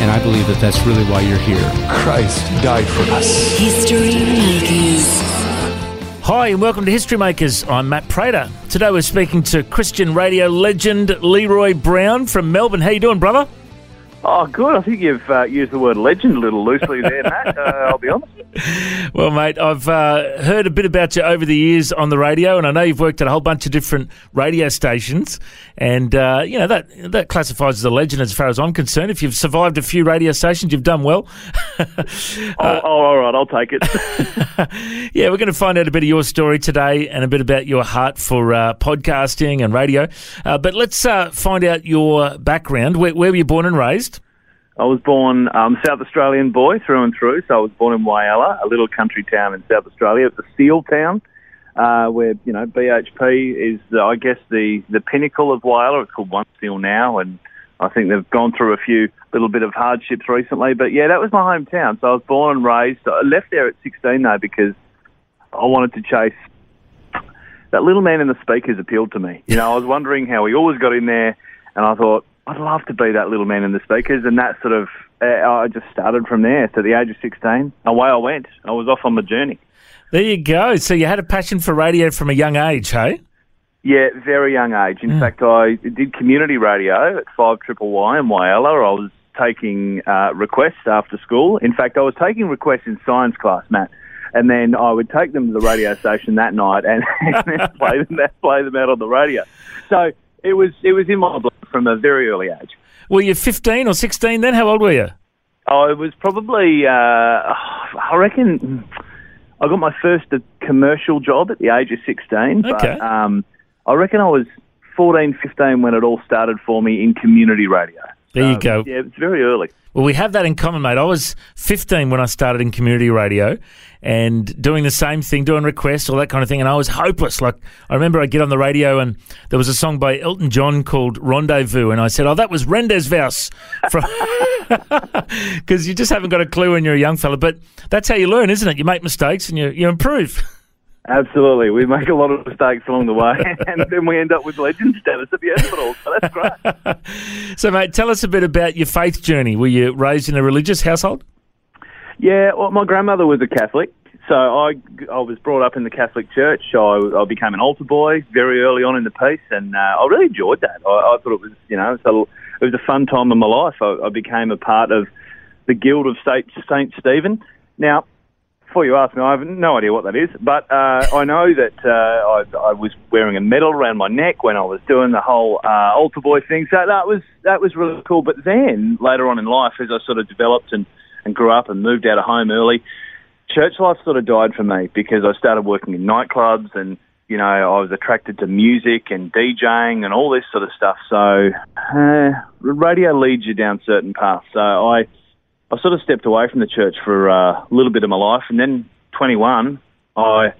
And I believe that that's really why you're here. Christ died for us. History Makers. Hi, and welcome to History Makers. I'm Matt Prater. Today we're speaking to Christian radio legend Leroy Brown from Melbourne. How you doing, brother? Oh, good. I think you've uh, used the word legend a little loosely there, Matt. Uh, I'll be honest. Well, mate, I've uh, heard a bit about you over the years on the radio, and I know you've worked at a whole bunch of different radio stations, and uh, you know that that classifies as a legend as far as I'm concerned. If you've survived a few radio stations, you've done well. oh, oh, all right, I'll take it. yeah, we're going to find out a bit of your story today and a bit about your heart for uh, podcasting and radio. Uh, but let's uh, find out your background. Where, where were you born and raised? I was born um, South Australian boy through and through. So I was born in Whyalla, a little country town in South Australia. It's a seal town uh, where you know BHP is, uh, I guess, the the pinnacle of Whyalla. It's called One Seal now, and I think they've gone through a few little bit of hardships recently. But yeah, that was my hometown. So I was born and raised. I left there at 16 though because I wanted to chase that little man in the speakers appealed to me. You know, I was wondering how he always got in there, and I thought I'd love to be that little man in the speakers, and that sort of uh, I just started from there. So at the age of 16, away I went. I was off on my journey. There you go. So you had a passion for radio from a young age, hey? Yeah, very young age. In fact, I did community radio at Five Triple Y in Whyalla. I was taking uh, requests after school. In fact, I was taking requests in science class, Matt, and then I would take them to the radio station that night and, and play them play them out on the radio. So it was it was in my blood from a very early age. Were you 15 or 16 then? How old were you? Oh, it was probably uh, I reckon I got my first uh, commercial job at the age of 16. Okay. But, um, I reckon I was 14, 15 when it all started for me in community radio. There you So, go. Yeah, it's very early. Well, we have that in common, mate. I was 15 when I started in community radio and doing the same thing, doing requests, all that kind of thing. And I was hopeless. Like, I remember I'd get on the radio and there was a song by Elton John called Rendezvous. And I said, Oh, that was Rendezvous. Because you just haven't got a clue when you're a young fella. But that's how you learn, isn't it? You make mistakes and you, you improve. Absolutely. We make a lot of mistakes along the way, and then we end up with legend status at the end of it all. So that's great. So, mate, tell us a bit about your faith journey. Were you raised in a religious household? Yeah, well, my grandmother was a Catholic, so I, I was brought up in the Catholic Church. I, I became an altar boy very early on in the piece, and uh, I really enjoyed that. I, I thought it was, you know, so it was a fun time in my life. I, I became a part of the Guild of Saint, Saint Stephen. Now, before you ask me, I have no idea what that is, but uh, I know that uh, I, I was wearing a medal around my neck when I was doing the whole uh, altar boy thing. So that was that was really cool. But then later on in life, as I sort of developed and, and grew up and moved out of home early, church life sort of died for me because I started working in nightclubs and you know I was attracted to music and DJing and all this sort of stuff. So uh, radio leads you down certain paths. So I. I sort of stepped away from the church for uh, a little bit of my life, and then 21, I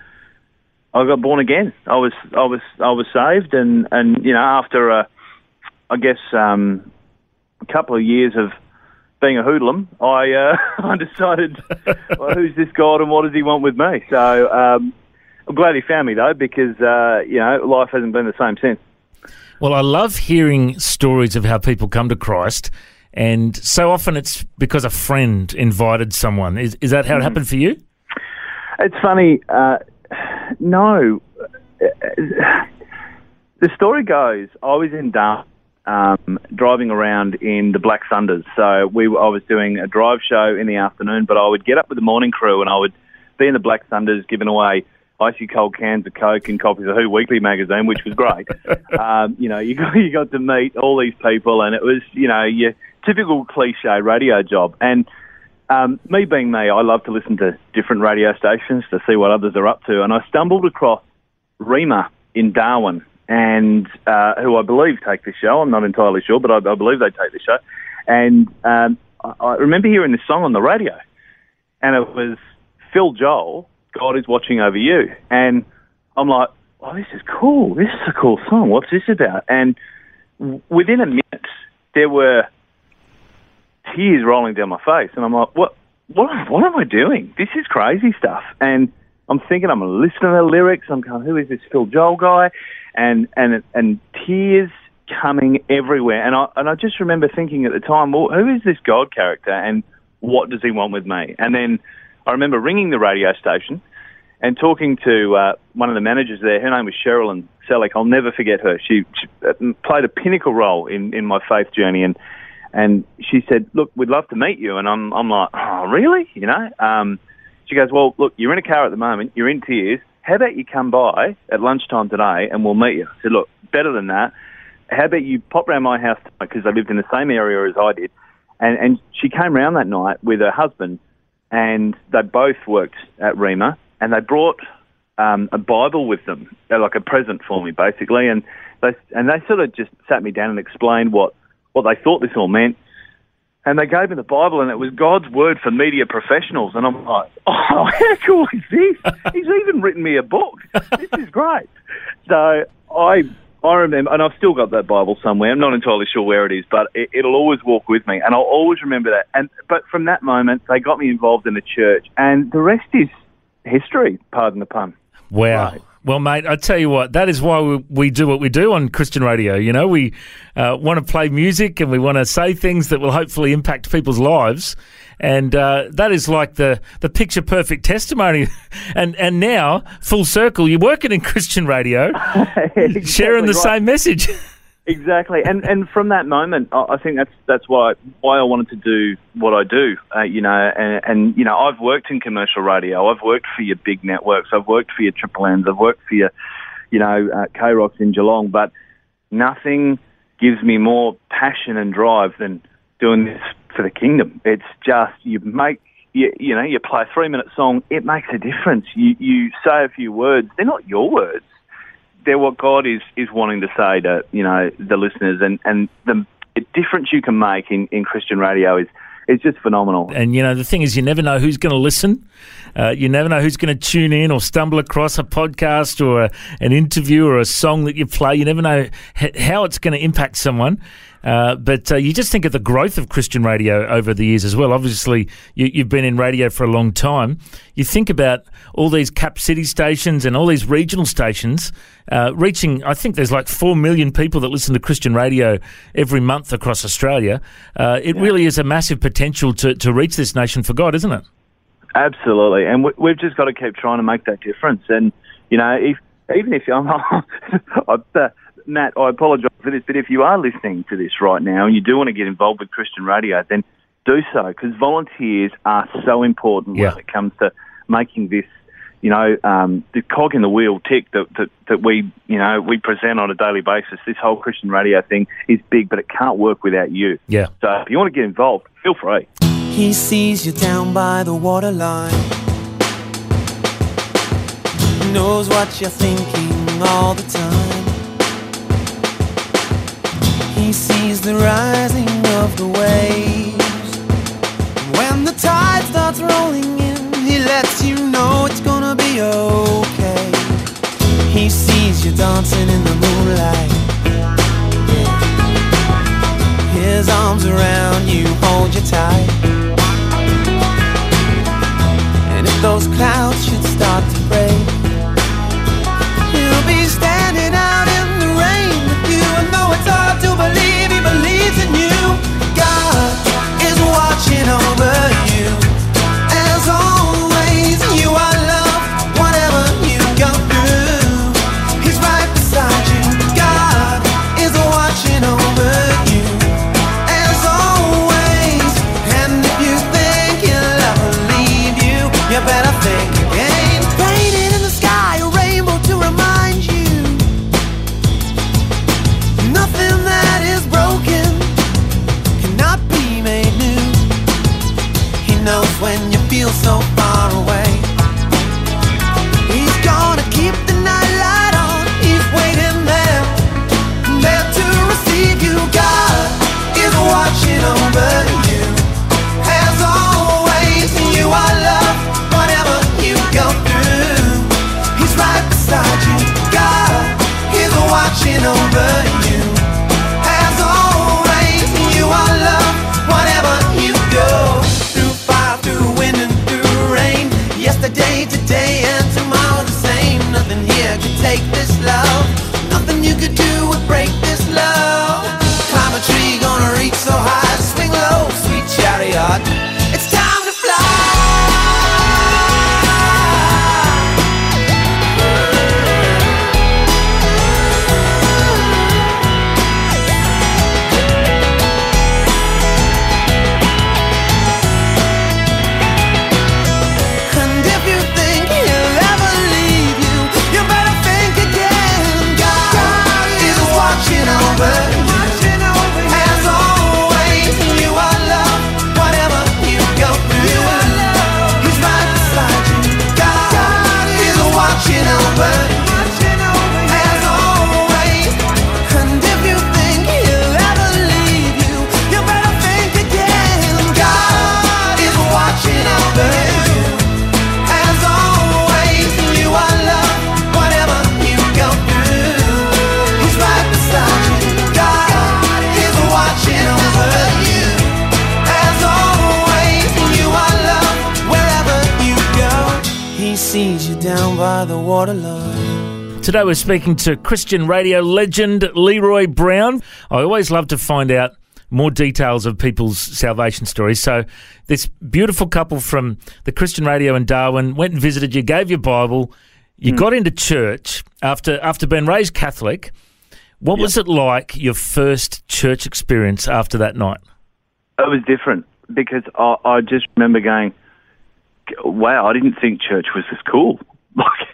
I got born again. I was I was I was saved, and and you know after a, I guess um, a couple of years of being a hoodlum, I uh, I decided, well, who's this God and what does he want with me? So um, I'm glad he found me though, because uh, you know life hasn't been the same since. Well, I love hearing stories of how people come to Christ, and so often it's because a friend invited someone. Is, is that how it happened for you? It's funny. Uh, no. The story goes, I was in Darwin um, driving around in the Black Thunders. So we, I was doing a drive show in the afternoon, but I would get up with the morning crew and I would be in the Black Thunders giving away icy cold cans of Coke and copies of Who Weekly magazine, which was great. um, you know, you got you got to meet all these people, and it was you know your typical cliche radio job. And um, me being me, I love to listen to different radio stations to see what others are up to. And I stumbled across Rhema in Darwin, and uh, who I believe take this show. I'm not entirely sure, but I, I believe they take the show. And um, I, I remember hearing this song on the radio, and it was Phil Joel, God is watching over you. And I'm like, oh, this is cool. This is a cool song. What's this about? And within a minute, there were tears rolling down my face, and I'm like, what? What, what am I doing? This is crazy stuff. And I'm thinking, I'm listening to the lyrics. I'm going, who is this Phil Joel guy? And and and tears coming everywhere. And I and I just remember thinking at the time, well, who is this God character, and what does he want with me? And then I remember ringing the radio station and talking to uh, one of the managers there. Her name was Sherilyn Selleck. I'll never forget her. She, she uh, played a pinnacle role in, in my faith journey, and and she said, "Look, we'd love to meet you." And I'm I'm like, "Oh, really?" You know. Um, she goes, "Well, look, you're in a car at the moment. You're in tears. How about you come by at lunchtime today, and we'll meet you?" I said, "Look, better than that. How about you pop round my house because I lived in the same area as I did." And and she came round that night with her husband, and they both worked at Rhema, and they brought um, a Bible with them, They're like a present for me, basically. And they and they sort of just sat me down and explained what what they thought this all meant. And they gave me the Bible, and it was God's word for media professionals. And I'm like, oh, how cool is this? He's even written me a book. This is great. So I I remember, and I've still got that Bible somewhere. I'm not entirely sure where it is, but it, it'll always walk with me, and I'll always remember that. And but from that moment, they got me involved in the church, and the rest is history. Pardon the pun. Wow. Right. Well, mate, I tell you what, that is why we, we do what we do on Christian radio. You know, we uh, want to play music and we want to say things that will hopefully impact people's lives. And uh, that is like the, the picture perfect testimony. and and now, full circle, you're working in Christian radio, Exactly sharing the right. same message. Exactly, and and from that moment, I think that's that's why why I wanted to do what I do. Uh, you know, and, and you know, I've worked in commercial radio. I've worked for your big networks. I've worked for your Triple M's. I've worked for your, you know, uh, K Rocks in Geelong. But nothing gives me more passion and drive than doing this for the kingdom. It's just you make. You, you know, you play a three-minute song. It makes a difference. You you say a few words. They're not your words they're what God is is wanting to say to you know the listeners, and and the difference you can make in, in Christian radio is is just phenomenal. And you know, the thing is, you never know who's going to listen. Uh, you never know who's going to tune in or stumble across a podcast or a, an interview or a song that you play. You never know h- how it's going to impact someone. Uh, but uh, you just think of the growth of Christian radio over the years as well. Obviously, you, you've been in radio for a long time. You think about all these cap city stations and all these regional stations uh, reaching, I think there's like 4 million people that listen to Christian radio every month across Australia. Uh, it really is a massive potential to, to reach this nation for God, isn't it? Absolutely, and we, we've just got to keep trying to make that difference. And you know, if even if I'm, uh, Matt, I apologise for this, but if you are listening to this right now and you do want to get involved with Christian radio, then do so because volunteers are so important Yeah. when it comes to making this. You know, um, the cog in the wheel tick that, that that we you know we present on a daily basis. This whole Christian radio thing is big, but it can't work without you. Yeah. So if you want to get involved, feel free. He sees you down by the waterline. Knows what you're thinking all the time. Hold you tight. And if those clouds Today we're speaking to Christian radio legend Leroy Brown. I always love to find out more details of people's salvation stories. So this beautiful couple from the Christian radio in Darwin went and visited you, gave your Bible, you hmm. got into church after after being raised Catholic. What was it like your first church experience after that night? It was different because I, I just remember going, "Wow, I didn't think church was this cool." Like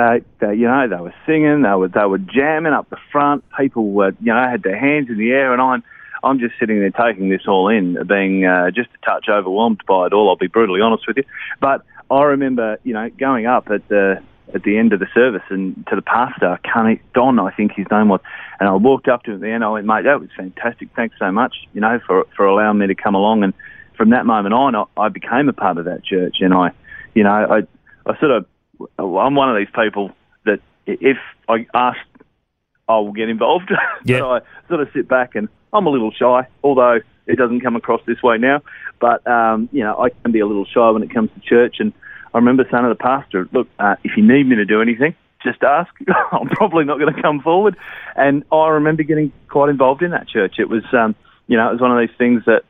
they, they, you know, they were singing, they were they were jamming up the front. People were, you know, had their hands in the air, and I'm I'm just sitting there taking this all in, being uh, just a touch overwhelmed by it all. I'll be brutally honest with you, but I remember, you know, going up at the at the end of the service and to the pastor, Connie Don, I think his name was, and I walked up to him at the end. I went, mate, that was fantastic. Thanks so much, you know, for for allowing me to come along. And from that moment on, I, I became a part of that church, and I, you know, I I sort of I'm one of these people that if I ask, I will get involved. Yeah. but I sort of sit back and I'm a little shy, although it doesn't come across this way now. But um, you know, I can be a little shy when it comes to church. And I remember saying to the pastor, "Look, uh, if you need me to do anything, just ask. I'm probably not going to come forward." And I remember getting quite involved in that church. It was, um, you know, it was one of these things that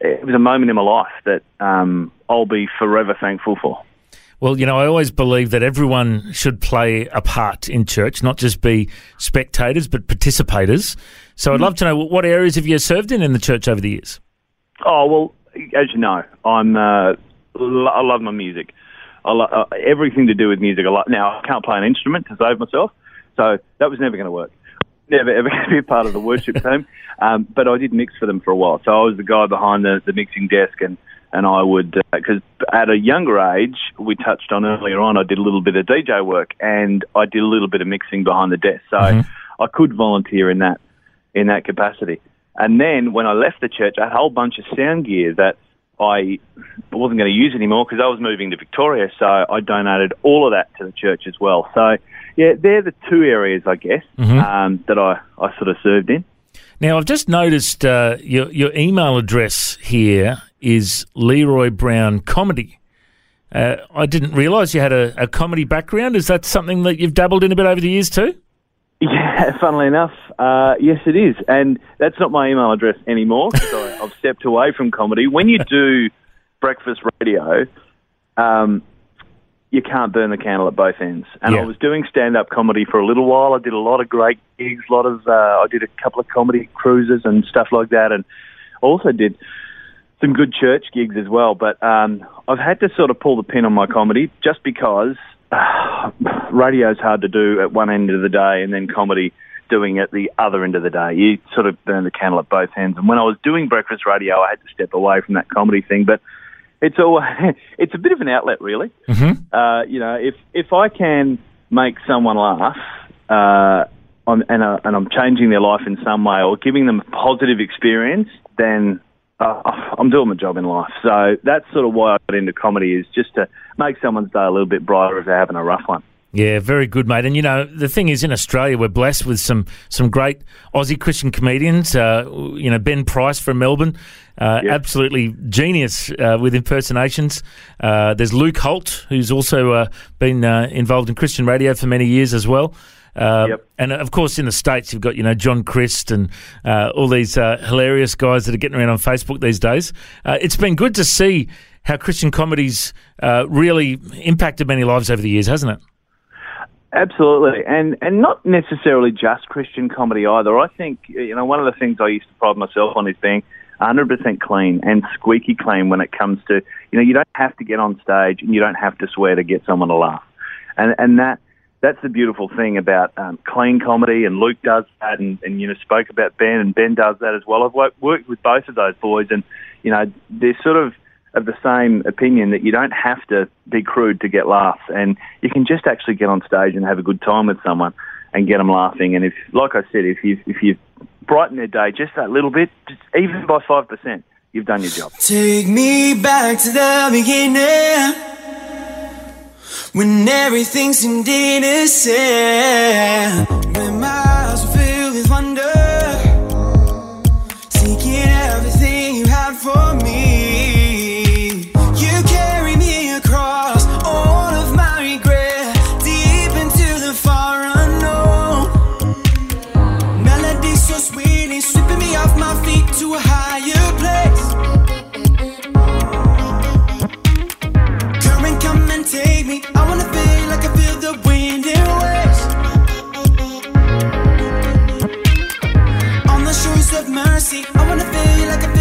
it was a moment in my life that um, I'll be forever thankful for. Well, you know, I always believe that everyone should play a part in church, not just be spectators, but participators. So I'd love to know what- areas have you served in in the church over the years? Oh well, as you know, I'm uh, I love my music. I lo- uh, everything to do with music. I lo- now I can't play an instrument to save myself, so that was never going to work. Never ever going to be a part of the worship team. Um, but I did mix for them for a while, so I was the guy behind the, the mixing desk, and and I would because at a younger age, we touched on earlier on, I did a little bit of DJ work, and I did a little bit of mixing behind the desk, so I could volunteer in that in that capacity. And then when I left the church, I had a whole bunch of sound gear that I wasn't going to use anymore because I was moving to Victoria. So I donated all of that to the church as well. So yeah, they're the two areas I guess um, that I, I sort of served in. Now, I've just noticed uh, your your email address here is Leroy Brown Comedy. Uh, I didn't realise you had a, a comedy background. Is that something that you've dabbled in a bit over the years too? Yeah, funnily enough, uh, yes, it is, and that's not my email address anymore. So I've stepped away from comedy. When you do breakfast radio, um, you can't burn the candle at both ends. And I was doing stand-up comedy for a little while. I did a lot of great gigs, a lot of uh, I did a couple of comedy cruises and stuff like that, and also did some good church gigs as well. But um, I've had to sort of pull the pin on my comedy just because uh, radio's hard to do at one end of the day, and then comedy doing it the other end of the day. You sort of burn the candle at both ends. And when I was doing breakfast radio, I had to step away from that comedy thing. But it's all it's a bit of an outlet, really. Mm-hmm. Uh, you know, if if I can make someone laugh, uh, on, and uh, and I'm changing their life in some way or giving them a positive experience, then uh, I'm doing my job in life. So that's sort of why I got into comedy is just to make someone's day a little bit brighter if they're having a rough one. Yeah, very good, mate. And you know, the thing is, in Australia, we're blessed with some some great Aussie Christian comedians. Uh, you know, Ben Price from Melbourne, uh, absolutely genius uh, with impersonations. Uh, there's Luke Holt, who's also uh, been uh, involved in Christian radio for many years as well. Uh, And of course, in the states, you've got you know John Crist and uh, all these uh, hilarious guys that are getting around on Facebook these days. Uh, it's been good to see how Christian comedies uh, really impacted many lives over the years, hasn't it? Absolutely, and and not necessarily just Christian comedy either. I think you know one of the things I used to pride myself on is being 100% clean and squeaky clean when it comes to you know you don't have to get on stage and you don't have to swear to get someone to laugh, and and that that's the beautiful thing about um, clean comedy. And Luke does that, and, and you know spoke about Ben, and Ben does that as well. I've worked, with both of those boys, and you know they're sort of of the same opinion that you don't have to be crude to get laughs, and you can just actually get on stage and have a good time with someone and get them laughing. And if, like I said, if you if you brighten their day just that little bit, just even by five percent, you've done your job. Take me back to the beginning when everything seemed innocent. When my mercy, I wanna feel like I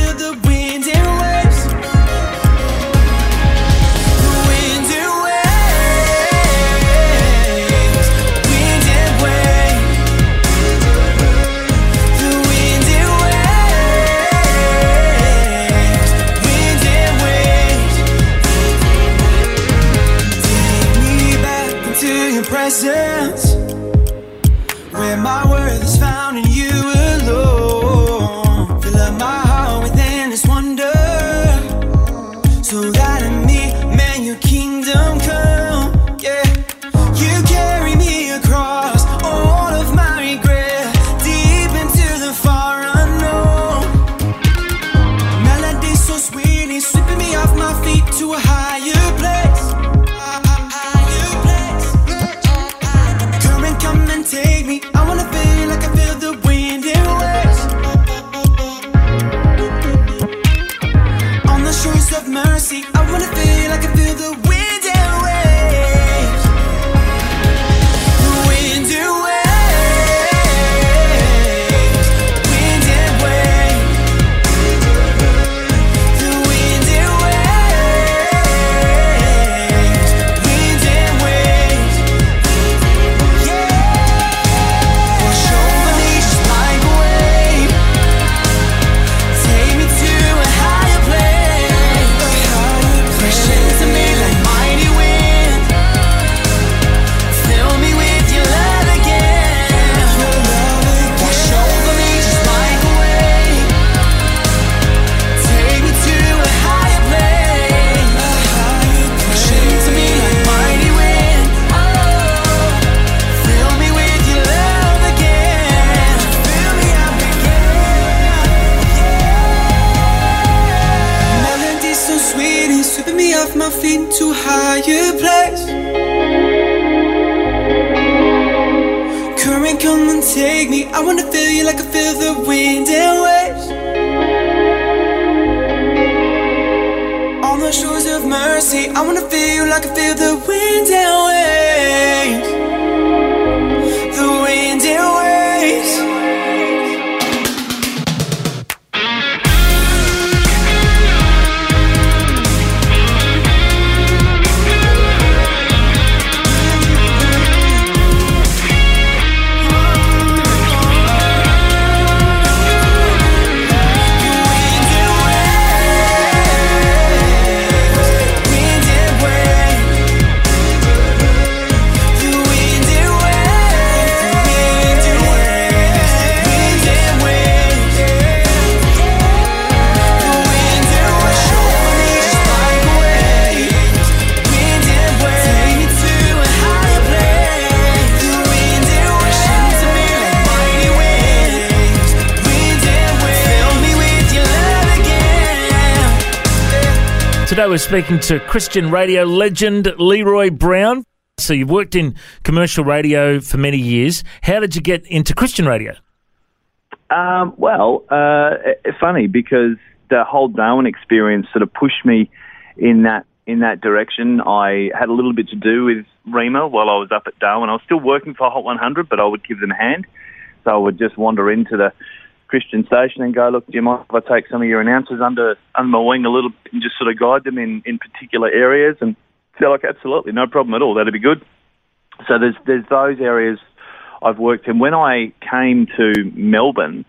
to a higher place. Today we're speaking to Christian radio legend Leroy Brown. So you've worked in commercial radio for many years. How did you get into Christian radio? Um, well, uh, funny because the whole Darwin experience sort of pushed me in that in that direction. I had a little bit to do with Rhema while I was up at Darwin. I was still working for Hot 100, but I would give them a hand. So I would just wander into the Christian station and go, look, do you mind if I take some of your announcers under under my wing a little bit and just sort of guide them in, in particular areas? And they're like, absolutely, no problem at all. That'd be good. So there's there's those areas I've worked in. When I came to Melbourne,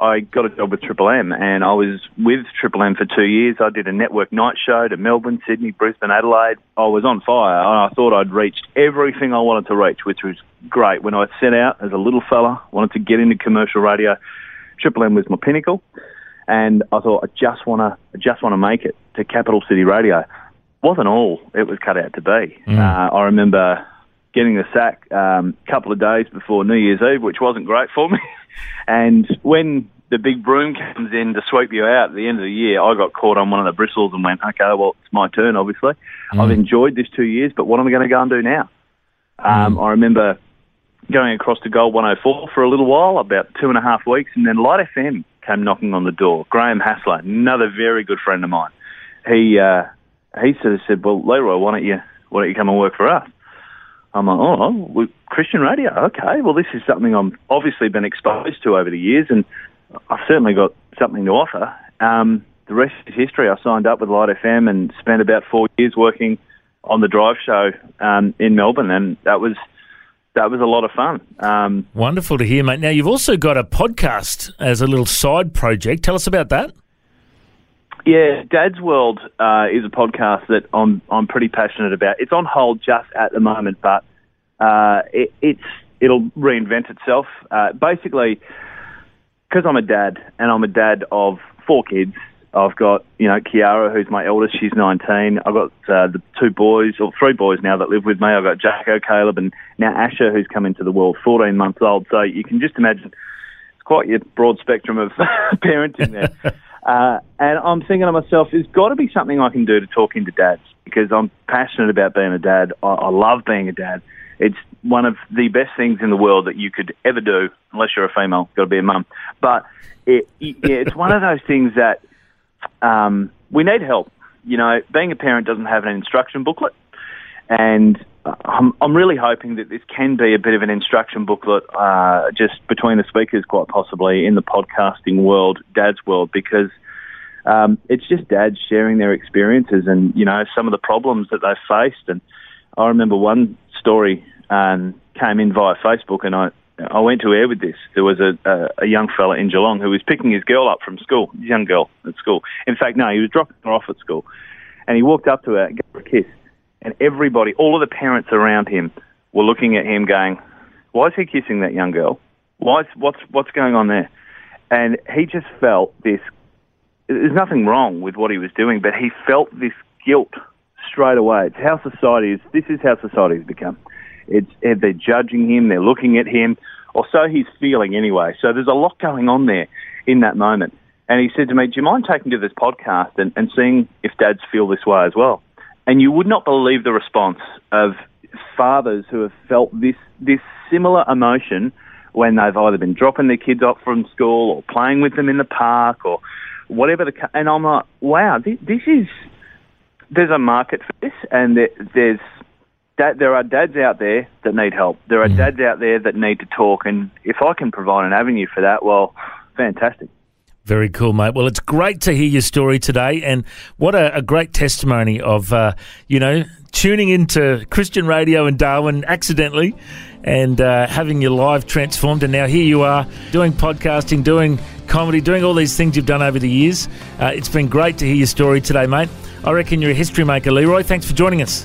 I got a job with Triple M, and I was with Triple M for two years. I did a network night show to Melbourne, Sydney, Brisbane, Adelaide. I was on fire, and I thought I'd reached everything I wanted to reach, which was great. When I set out as a little fella, wanted to get into commercial radio. Triple M was my pinnacle, and I thought I just want to, I just want to make it to Capital City Radio. Wasn't all it was cut out to be. Mm. Uh, I remember getting the sack a um, couple of days before New Year's Eve, which wasn't great for me. and when the big broom comes in to sweep you out at the end of the year, I got caught on one of the bristles and went, okay, well, it's my turn, obviously. I've enjoyed this two years, but what am I going to go and do now? Um, I remember going across to Gold 104 for a little while, about two and a half weeks, and then Light FM came knocking on the door. Graham Hassler, another very good friend of mine. He uh, he sort of said, "Well, Leroy, why don't you why don't you come and work for us?" I'm like, "Oh, we Christian radio, okay. Well, this is something I'm obviously been exposed to over the years, and I've certainly got something to offer." Um, the rest is history. I signed up with Light FM and spent about four years working on the drive show um, in Melbourne, and that was that was a lot of fun. Um, Wonderful to hear, mate. Now, you've also got a podcast as a little side project. Tell us about that. Yeah, Dad's World uh, is a podcast that I'm I'm pretty passionate about. It's on hold just at the moment, but uh, it, it's it'll reinvent itself. Uh, basically, because I'm a dad and I'm a dad of four kids. I've got you know Kiara, who's my eldest. She's 19. I've got uh, the two boys or three boys now that live with me. I've got Jacko, Caleb, and now Asher, who's come into the world, 14 months old. So you can just imagine it's quite your broad spectrum of parenting there. Uh, and I'm thinking to myself, there's got to be something I can do to talk into dads because I'm passionate about being a dad. I, I love being a dad. It's one of the best things in the world that you could ever do, unless you're a female, got to be a mum. But it, it, it's one of those things that um, we need help. You know, being a parent doesn't have an instruction booklet, and I'm, I'm really hoping that this can be a bit of an instruction booklet uh, just between the speakers, quite possibly, in the podcasting world, dad's world, because um, it's just dads sharing their experiences and, you know, some of the problems that they've faced. And I remember one story um, came in via Facebook, and I, I went to air with this. There was a, a, a young fella in Geelong who was picking his girl up from school, young girl at school. In fact, no, he was dropping her off at school. And he walked up to her and gave her a kiss and everybody, all of the parents around him, were looking at him, going, "Why is he kissing that young girl? Why? Is, what's what's going on there?" And he just felt this. There's nothing wrong with what he was doing, but he felt this guilt straight away. It's how society is. This is how society has become. It's eh, they're judging him, they're looking at him, or so he's feeling anyway. So there's a lot going on there in that moment. And he said to me, "Do you mind taking to this podcast and, and seeing if dads feel this way as well?" And you would not believe the response of fathers who have felt this this similar emotion when they've either been dropping their kids off from school or playing with them in the park or whatever the. And I'm like, wow, this, this is there's a market for this, and there, there's dad, there are dads out there that need help. There are dads out there that need to talk, and if I can provide an avenue for that, well, fantastic. Very cool, mate. Well, it's great to hear your story today, and what a, a great testimony of uh, you know tuning into Christian radio in Darwin accidentally, and uh, having your life transformed, and now here you are doing podcasting, doing comedy, doing all these things you've done over the years. Uh, it's been great to hear your story today, mate. I reckon you're a history maker, Leroy. Thanks for joining us.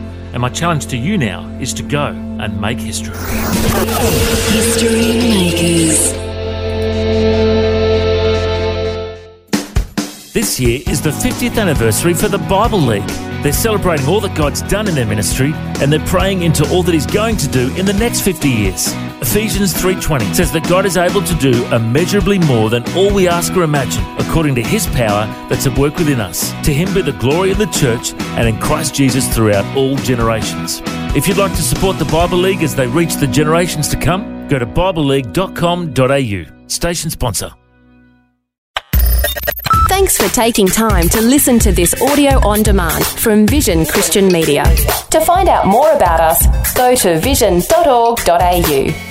And my challenge to you now is to go and make history. History Makers. This year is the 50th anniversary for the Bible League. They're celebrating all that God's done in their ministry and they're praying into all that he's going to do in the next 50 years. Ephesians 3:20 says that God is able to do immeasurably more than all we ask or imagine according to his power that's at work within us. To him be the glory in the church and in Christ Jesus throughout all generations. If you'd like to support the Bible League as they reach the generations to come, go to bibleleague.com.au. Station sponsor. Thanks for taking time to listen to this audio on demand from Vision Christian Media. To find out more about us, go to vision.org.au.